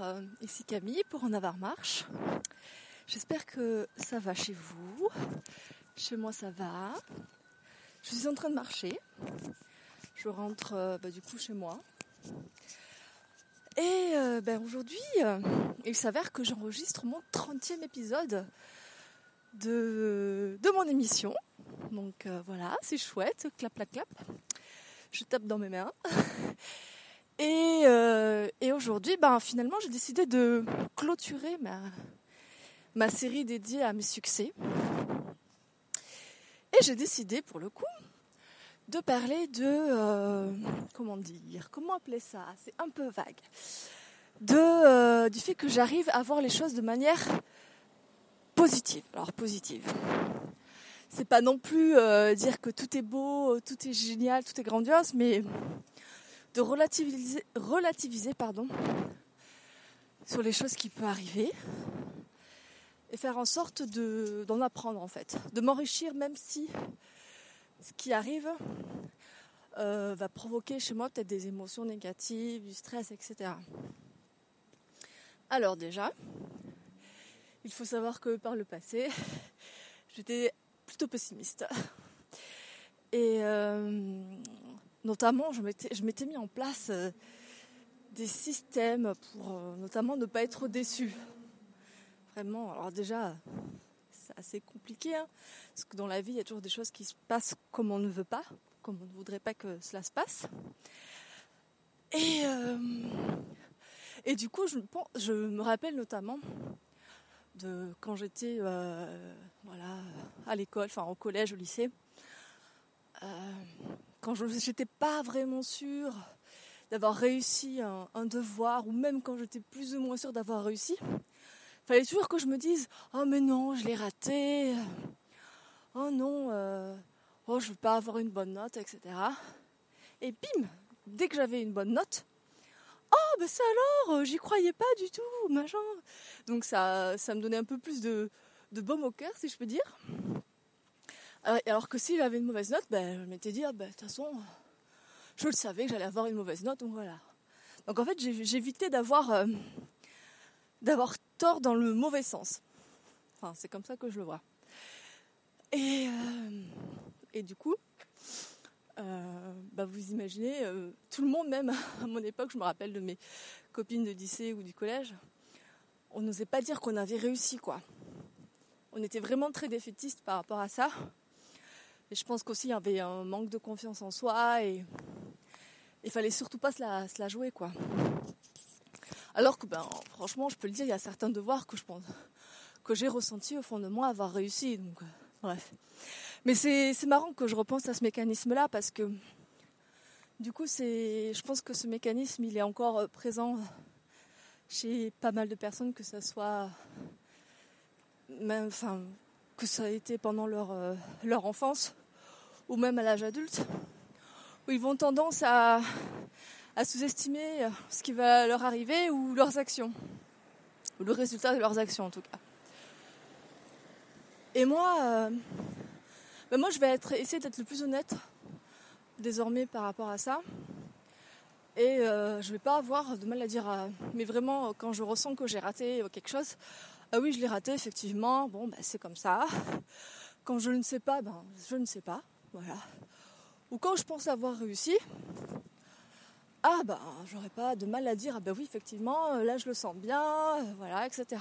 euh, ici Camille pour En avoir marche. J'espère que ça va chez vous. Chez moi ça va. Je suis en train de marcher. Je rentre euh, bah, du coup chez moi. Et euh, ben, aujourd'hui, il s'avère que j'enregistre mon 30e épisode de, de mon émission. Donc voilà, c'est chouette, clap, clap, clap. Je tape dans mes mains. Et, euh, et aujourd'hui, ben, finalement, j'ai décidé de clôturer ma, ma série dédiée à mes succès. Et j'ai décidé, pour le coup, de parler de... Euh, comment dire Comment appeler ça? C'est un peu vague. De, euh, du fait que j'arrive à voir les choses de manière positive. Alors, positive. C'est pas non plus dire que tout est beau, tout est génial, tout est grandiose, mais de relativiser, pardon, sur les choses qui peuvent arriver et faire en sorte d'en apprendre en fait, de m'enrichir même si ce qui arrive euh, va provoquer chez moi peut-être des émotions négatives, du stress, etc. Alors déjà, il faut savoir que par le passé, j'étais plutôt pessimiste. Et euh, notamment, je m'étais mis en place euh, des systèmes pour euh, notamment ne pas être déçu. Vraiment, alors déjà, c'est assez compliqué, hein, parce que dans la vie, il y a toujours des choses qui se passent comme on ne veut pas, comme on ne voudrait pas que cela se passe. Et, euh, et du coup, je, je, me rappelle notamment de quand j'étais voilà, à l'école, enfin au collège, au lycée quand je n'étais pas vraiment sûre d'avoir réussi un, devoir, ou même quand j'étais plus ou moins sûre d'avoir réussi, il fallait toujours que je me dise Oh, mais non, je l'ai raté. Oh non, euh, oh, je ne veux pas avoir une bonne note, etc. Et bim Dès que j'avais une bonne note, Oh, ben ça alors, euh, j'y croyais pas du tout, machin. Donc ça, ça me donnait un peu plus de, de baume au cœur, si je peux dire. Euh, alors que s'il avait une mauvaise note, ben, je m'étais dit, ah, ben, de toute façon, je le savais que j'allais avoir une mauvaise note, donc voilà. Donc en fait, j'évitais d'avoir euh, d'avoir tort dans le mauvais sens. Enfin, c'est comme ça que je le vois. Et, euh, et du coup, bah, vous imaginez, tout le monde, même à mon époque, je me rappelle de mes copines de lycée ou du collège, on n'osait pas dire qu'on avait réussi, quoi. On était vraiment très défaitiste par rapport à ça. Et je pense qu'aussi il y avait un manque de confiance en soi et il fallait surtout pas se la, jouer quoi. Alors que ben franchement je peux le dire, il y a certains devoirs que je pense que j'ai ressenti au fond de moi avoir réussi. Donc euh, bref. Mais c'est marrant que je repense à ce mécanisme là parce que du coup c'est je pense que ce mécanisme il est encore euh, présent chez pas mal de personnes que ce soit même enfin que ça a été pendant leur, euh, leur enfance ou même à l'âge adulte, où ils vont tendance à, sous-estimer ce qui va leur arriver ou leurs actions, ou le résultat de leurs actions en tout cas. Et moi, euh, ben moi je vais être, essayer d'être le plus honnête désormais par rapport à ça. Et euh, je vais pas avoir de mal à dire, mais vraiment quand je ressens que j'ai raté quelque chose, ah oui je l'ai raté effectivement, bon ben, c'est comme ça. Quand je ne sais pas, ben je ne sais pas. Voilà. Ou quand je pense avoir réussi, ah ben j'aurais pas de mal à dire ah ben oui effectivement là je le sens bien, euh, voilà etc.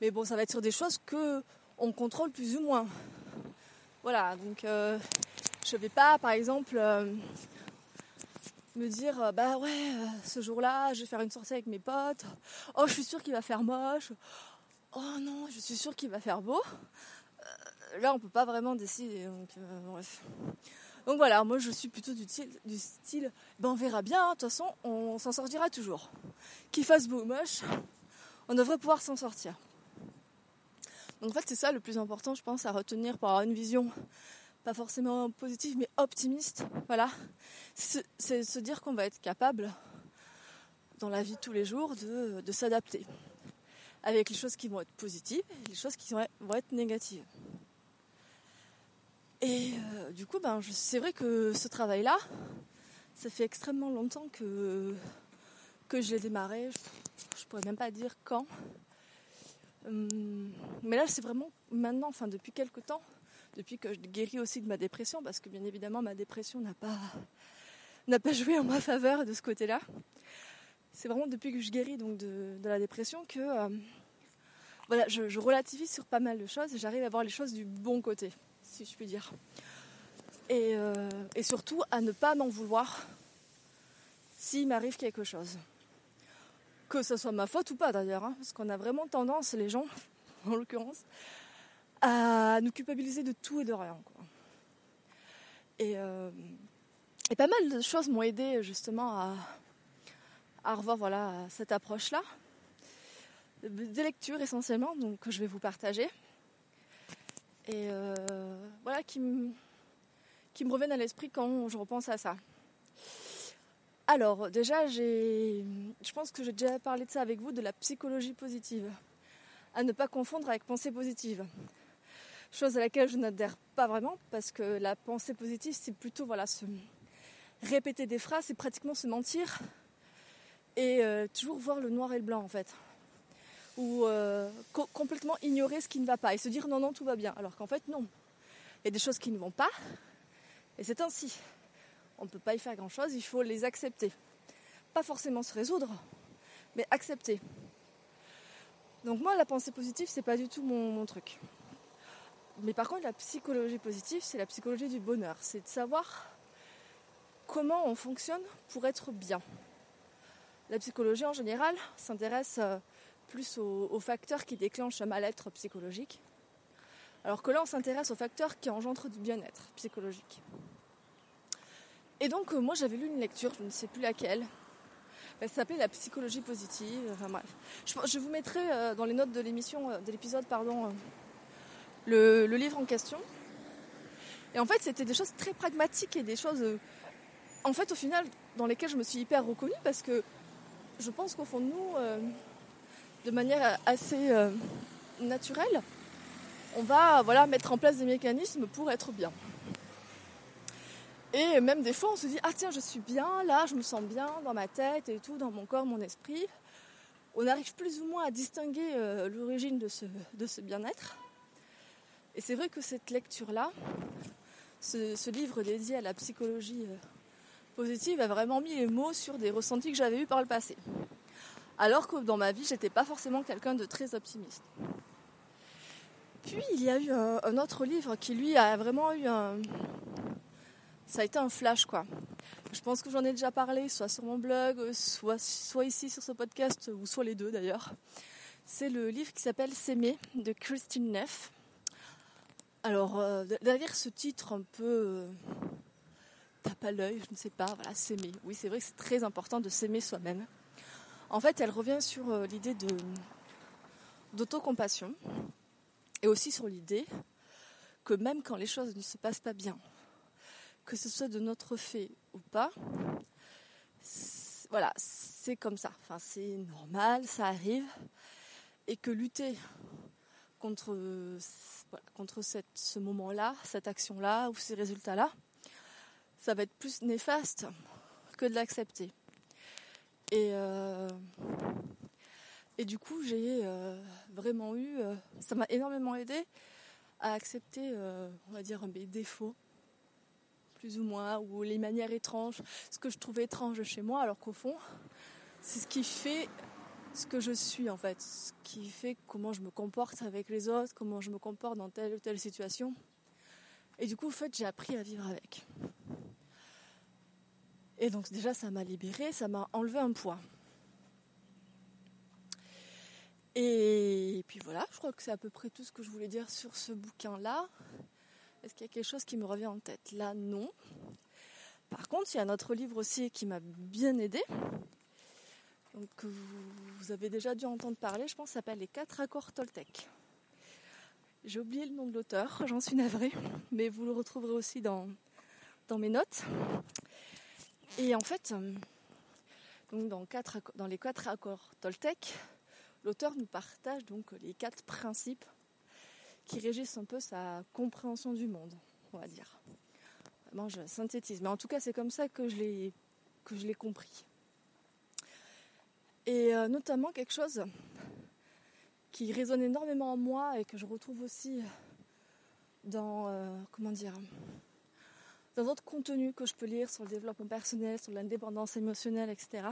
Mais bon ça va être sur des choses que on contrôle plus ou moins. Voilà donc euh, je vais pas par exemple euh, me dire bah ouais ce jour-là je vais faire une sortie avec mes potes. Oh je suis sûre qu'il va faire moche. Oh non je suis sûre qu'il va faire beau là, on peut pas vraiment décider. Donc, euh, donc voilà, moi je suis plutôt du style, ben on verra bien, hein, de toute façon, on s'en sortira toujours. Qu'il fasse beau ou moche, on devrait pouvoir s'en sortir. Donc en fait, c'est ça le plus important, je pense, à retenir pour avoir une vision pas forcément positive, mais optimiste. Voilà. C'est se dire qu'on va être capable, dans la vie de tous les jours, de s'adapter. Avec les choses qui vont être positives et les choses qui vont être négatives. Et euh, du coup, ben, c'est vrai que ce travail-là, ça fait extrêmement longtemps que, je l'ai démarré. Je, ne pourrais même pas dire quand. Hum, mais là, c'est vraiment maintenant, enfin depuis quelques temps, depuis que je guéris aussi de ma dépression, parce que bien évidemment, ma dépression n'a pas, joué en ma faveur de ce côté-là. C'est vraiment depuis que je guéris donc de, la dépression que euh, voilà, je, relativise sur pas mal de choses et j'arrive à voir les choses du bon côté, si je puis dire. Et, euh, et surtout à ne pas m'en vouloir s'il m'arrive quelque chose. Que ce soit ma faute ou pas d'ailleurs, hein, parce qu'on a vraiment tendance, les gens, en l'occurrence, à nous culpabiliser de tout et de rien. Et, euh, et, pas mal de choses m'ont aidé justement à, à revoir voilà, cette approche-là. Des lectures essentiellement, donc que je vais vous partager. Et euh, voilà, qui me, reviennent à l'esprit quand je repense à ça. Alors, déjà, je pense que j'ai déjà parlé de ça avec vous, de la psychologie positive. À ne pas confondre avec pensée positive. Chose à laquelle je n'adhère pas vraiment, parce que la pensée positive, c'est plutôt voilà, se répéter des phrases, c'est pratiquement se mentir et euh, toujours voir le noir et le blanc en fait. Ou euh, complètement ignorer ce qui ne va pas et se dire non, non, tout va bien. Alors qu'en fait, non. Il y a des choses qui ne vont pas, et c'est ainsi. On ne peut pas y faire grand-chose, il faut les accepter. Pas forcément se résoudre, mais accepter. Donc moi, la pensée positive, c'est pas du tout mon, truc. Mais par contre, la psychologie positive, c'est la psychologie du bonheur. C'est de savoir comment on fonctionne pour être bien. La psychologie en général s'intéresse euh, plus aux, facteurs qui déclenchent un mal-être psychologique, alors que là on s'intéresse aux facteurs qui engendrent du bien-être psychologique. Et donc euh, moi j'avais lu une lecture, je ne sais plus laquelle, elle s'appelait La psychologie positive. Je, vous mettrai euh, dans les notes de l'émission, de l'épisode, pardon, le, le, livre en question. Et en fait c'était des choses très pragmatiques et des choses, en fait au final, dans lesquelles je me suis hyper reconnue parce que je pense qu'au fond de nous, euh, de manière assez euh, naturelle, on va voilà, mettre en place des mécanismes pour être bien. Et même des fois, on se dit Ah, tiens, je suis bien, là, je me sens bien dans ma tête et tout, dans mon corps, mon esprit. On arrive plus ou moins à distinguer euh, l'origine de ce, bien-être. Et c'est vrai que cette lecture-là, ce, livre dédié à la psychologie positive a vraiment mis les mots sur des ressentis que j'avais eus par le passé. Alors que dans ma vie, j'étais pas forcément quelqu'un de très optimiste. Puis il y a eu un, autre livre qui lui a vraiment eu un. Ça a été un flash quoi. Je pense que j'en ai déjà parlé, soit sur mon blog, soit, soit ici sur ce podcast, ou soit les deux d'ailleurs. C'est le livre qui s'appelle S'aimer de Christine Neff. Alors, euh, derrière ce titre un peu euh, tape à l'œil, je ne sais pas, voilà, s'aimer. Oui, c'est vrai que c'est très important de s'aimer soi-même. En fait, elle revient sur euh, l'idée d'autocompassion et aussi sur l'idée que même quand les choses ne se passent pas bien, que ce soit de notre fait ou pas, voilà, c'est comme ça. C'est normal, ça arrive, et que lutter contre, ce moment-là, cette action-là ou ces résultats-là, ça va être plus néfaste que de l'accepter. Et, euh, et du coup, j'ai euh, vraiment eu, euh, ça m'a énormément aidé à accepter, on va dire, mes défauts, plus ou moins, ou les manières étranges, ce que je trouvais étrange chez moi, alors qu'au fond, c'est ce qui fait ce que je suis en fait, ce qui fait comment je me comporte avec les autres, comment je me comporte dans telle ou telle situation. Et du coup, en j'ai appris à vivre avec. Et donc déjà, ça m'a libérée, ça m'a enlevé un poids. Et puis voilà, je crois que c'est à peu près tout ce que je voulais dire sur ce bouquin-là. Est-ce qu'il y a quelque chose qui me revient en tête? Là, non. Par contre, il y a un autre livre aussi qui m'a bien aidé, donc, vous, avez déjà dû entendre parler, je pense, s'appelle Les quatre accords Toltec. J'ai oublié le nom de l'auteur, j'en suis navrée, mais vous le retrouverez aussi dans, dans mes notes. Et en fait, euh, donc dans, les quatre accords Toltec, l'auteur nous partage donc les quatre principes qui régissent un peu sa compréhension du monde, on va dire. je synthétise, mais en tout cas, c'est comme ça que je l'ai que je l'ai compris. Et notamment quelque chose qui résonne énormément en moi et que je retrouve aussi dans, comment dire, dans d'autres contenus que je peux lire sur le développement personnel, sur l'indépendance émotionnelle, etc.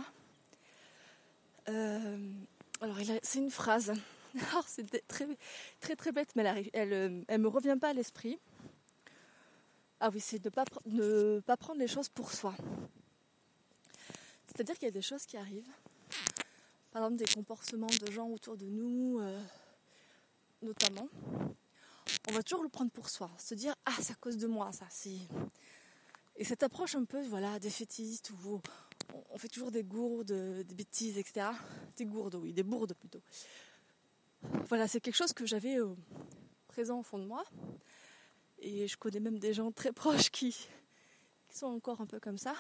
alors, c'est une phrase c'est très, très bête, mais elle, elle, elle me revient pas à l'esprit. Ah oui, c'est de ne pas, prendre les choses pour soi. C'est-à-dire qu'il y a des choses qui arrivent. Par exemple, des comportements de gens autour de nous, euh, notamment. On va toujours le prendre pour soi. Se dire, ah, c'est à cause de moi, ça. C'est... Et cette approche un peu, voilà, défaitiste, où on fait toujours des gourdes, des bêtises, etc. Des gourdes, oui, des bourdes plutôt voilà, c'est quelque chose que j'avais euh, présent au fond de moi. Et je connais même des gens très proches qui, sont encore un peu comme ça.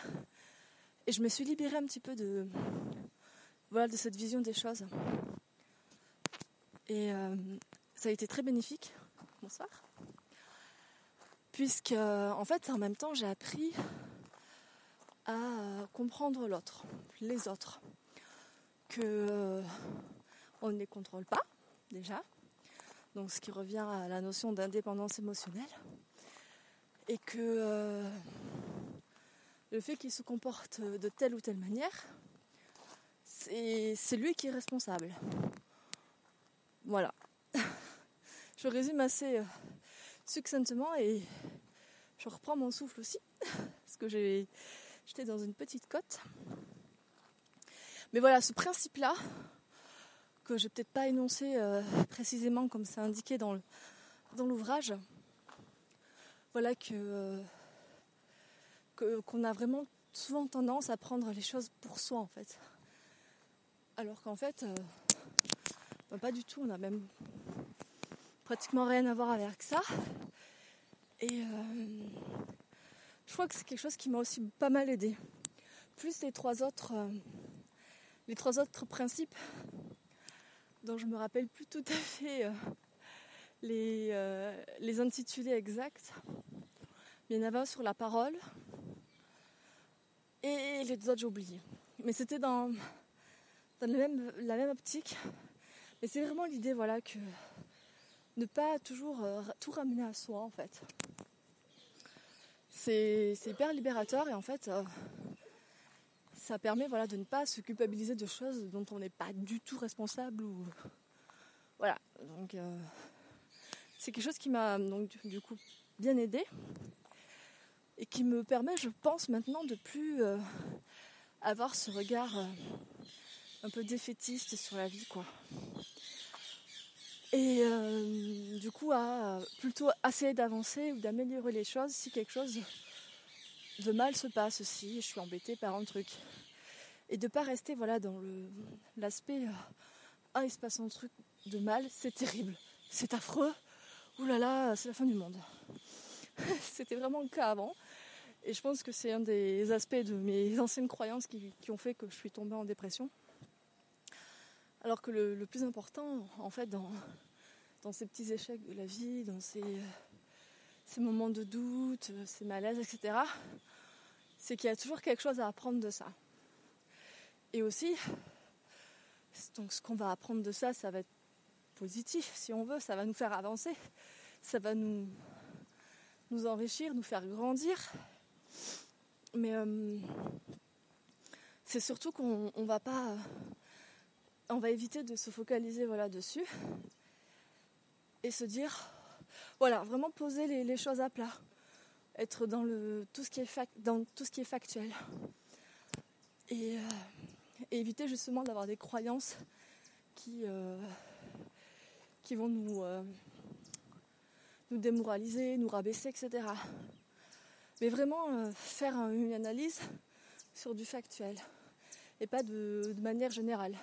Et je me suis libérée un petit peu de, voilà, de cette vision des choses. Et euh, ça a été très bénéfique. Bonsoir. Puisque, en fait, en même temps, j'ai appris à comprendre l'autre, les autres. Que euh, on ne les contrôle pas, déjà. Donc ce qui revient à la notion d'indépendance émotionnelle. Et que euh, le fait qu'il se comporte de telle ou telle manière, c'est lui qui est responsable. Voilà. Je résume assez euh, succinctement et je reprends mon souffle aussi, parce que j'étais dans une petite côte. Mais voilà, ce principe-là, que je n'ai peut-être pas énoncé euh, précisément comme c'est indiqué dans, l'ouvrage. Voilà que, qu'on a vraiment souvent tendance à prendre les choses pour soi en fait. Alors qu'en fait, euh, ben, pas du tout, on a même pratiquement rien à voir avec ça. Et euh, je crois que c'est quelque chose qui m'a aussi pas mal aidé. Plus les trois autres, les trois autres principes dont je me rappelle plus tout à fait euh, les, euh, les intitulés exacts. Il y en avait un sur la parole et les deux autres j'ai oublié. Mais c'était dans, dans même, la même optique. Mais c'est vraiment l'idée voilà, que ne pas toujours euh, tout ramener à soi en fait. C'est hyper libérateur et en fait ça permet voilà, de ne pas se culpabiliser de choses dont on n'est pas du tout responsable. Ou... Voilà, donc euh, c'est quelque chose qui m'a donc du coup bien aidé et qui me permet, je pense maintenant, de plus euh, avoir ce regard euh, un peu défaitiste sur la vie, quoi. Et du coup, à plutôt essayer d'avancer ou d'améliorer les choses si quelque chose de mal se passe aussi, je suis embêtée par un truc. Et de pas rester voilà dans l'aspect euh, ah il se passe un truc de mal, c'est terrible, c'est affreux, oulala, là là, c'est la fin du monde. C'était vraiment le cas avant. Et je pense que c'est un des aspects de mes anciennes croyances qui, ont fait que je suis tombée en dépression. Alors que le, plus important, en fait, dans, ces petits échecs de la vie, dans ces, ces moments de doute, ces malaises, etc., c'est qu'il y a toujours quelque chose à apprendre de ça. Et aussi, donc ce qu'on va apprendre de ça, ça va être positif si on veut, ça va nous faire avancer, ça va nous, enrichir, nous faire grandir. Mais euh, c'est surtout qu'on on va pas, on va éviter de se focaliser voilà dessus et se dire voilà, vraiment poser les, choses à plat. Être dans, le, tout, ce qui est dans tout ce qui est factuel. Et, euh, éviter justement d'avoir des croyances qui, euh, vont nous, euh, nous démoraliser, nous rabaisser, etc. Mais vraiment faire une analyse sur du factuel et pas de manière générale.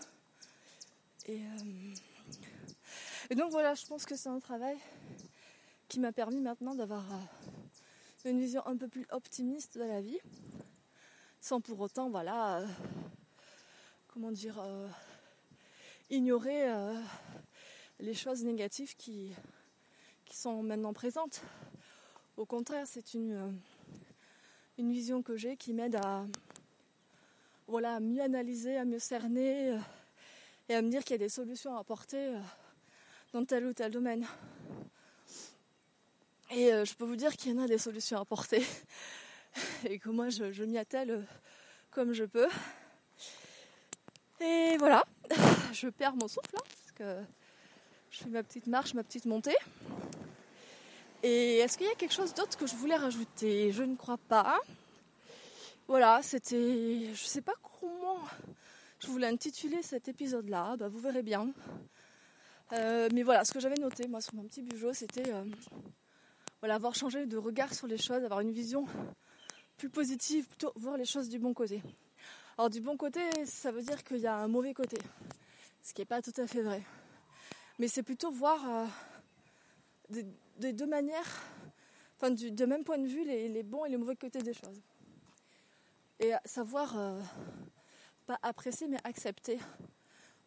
Et, et donc voilà, je pense que c'est un travail qui m'a permis maintenant d'avoir euh, une vision un peu plus optimiste de la vie, sans pour autant, voilà, euh, comment dire, euh, ignorer les choses négatives qui, qui sont maintenant présentes. Au contraire, c'est une, une vision que j'ai qui m'aide à, voilà, mieux analyser, à mieux cerner et à me dire qu'il y a des solutions à apporter euh, dans tel ou tel domaine. Et euh, je peux vous dire qu'il y en a des solutions à apporter et que moi je, m'y attelle euh, comme je peux. Et voilà, je perds mon souffle là, parce que je fais ma petite marche, ma petite montée. Et est-ce qu'il y a quelque chose d'autre que je voulais rajouter? Je ne crois pas. Voilà, c'était. Je sais pas comment je voulais intituler cet épisode-là, bah, vous verrez bien. Euh, mais voilà, ce que j'avais noté, moi, sur mon petit bugeot, c'était euh, voilà, avoir changé de regard sur les choses, avoir une vision plus positive, plutôt voir les choses du bon côté. Alors, du bon côté, ça veut dire qu'il y a un mauvais côté, ce qui n'est pas tout à fait vrai. Mais c'est plutôt voir euh, des, deux manières, enfin, du, de même point de vue, les, bons et les mauvais côtés des choses. Et savoir pas apprécier, mais accepter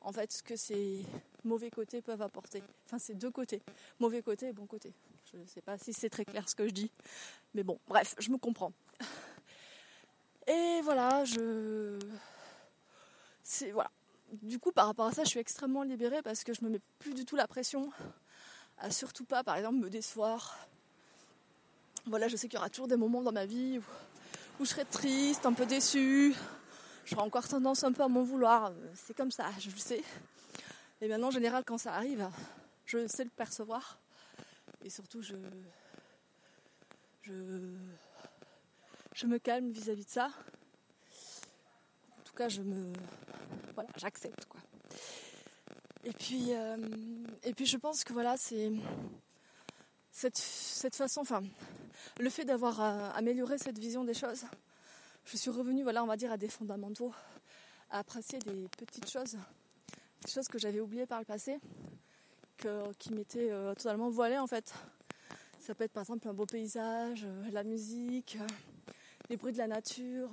en fait ce que ces mauvais côtés peuvent apporter. Enfin, ces deux côtés, mauvais côté et bon côté. Je ne sais pas si c'est très clair ce que je dis, mais bon, bref, je me comprends. Et voilà, je. Voilà. Du coup, par rapport à ça, je suis extrêmement libérée parce que je me mets plus du tout la pression à surtout pas, par exemple, me décevoir. Voilà, je sais qu'il y aura toujours des moments dans ma vie où, où je serai triste, un peu déçue, j'aurai encore tendance un peu à m'en vouloir. C'est comme ça, je le sais. Et maintenant, en général, quand ça arrive, je sais le percevoir. Et surtout, je, je, je me calme vis-à-vis de ça. En tout cas, je me, voilà, j'accepte quoi. Et puis, euh, et puis, je pense que voilà, c'est cette, cette façon, enfin, le fait d'avoir euh, amélioré cette vision des choses je suis revenue, voilà, on va dire, à des fondamentaux, à apprécier des petites choses, des choses que j'avais oubliées par le passé, que, qui m'étaient euh, totalement voilées en fait. Ça peut être par exemple un beau paysage, euh, la musique, euh, les bruits de la nature.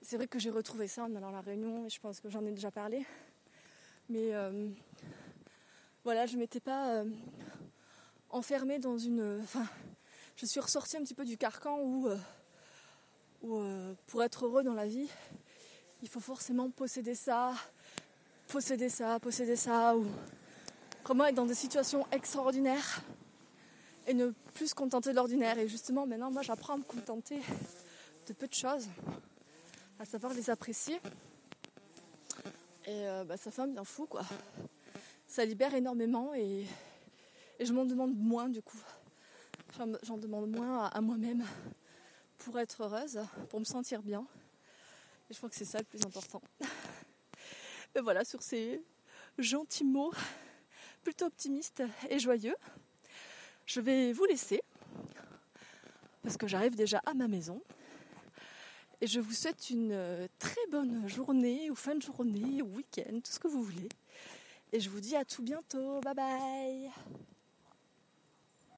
C'est vrai que j'ai retrouvé ça en allant à la Réunion, et je pense que j'en ai déjà parlé. Mais voilà, je m'étais pas enfermée dans une. Enfin, je suis ressortie un petit peu du carcan où où euh, pour être heureux dans la vie, il faut forcément posséder ça, posséder ça, posséder ça, ou vraiment être dans des situations extraordinaires et ne plus se contenter de l'ordinaire. Et justement, maintenant, moi, j'apprends à me contenter de peu de choses, à savoir les apprécier. Et euh, bah, ça fait un bien fou, quoi. Ça libère énormément et, je m'en demande moins, du coup. J'en demande moins à moi-même pour être heureuse, pour me sentir bien. Et je crois que c'est ça le plus important. Et voilà, sur ces gentils mots, plutôt optimistes et joyeux, je vais vous laisser parce que j'arrive déjà à ma maison. Et je vous souhaite une très bonne journée ou fin de journée ou week-end, tout ce que vous voulez. Et je vous dis à tout bientôt. Bye bye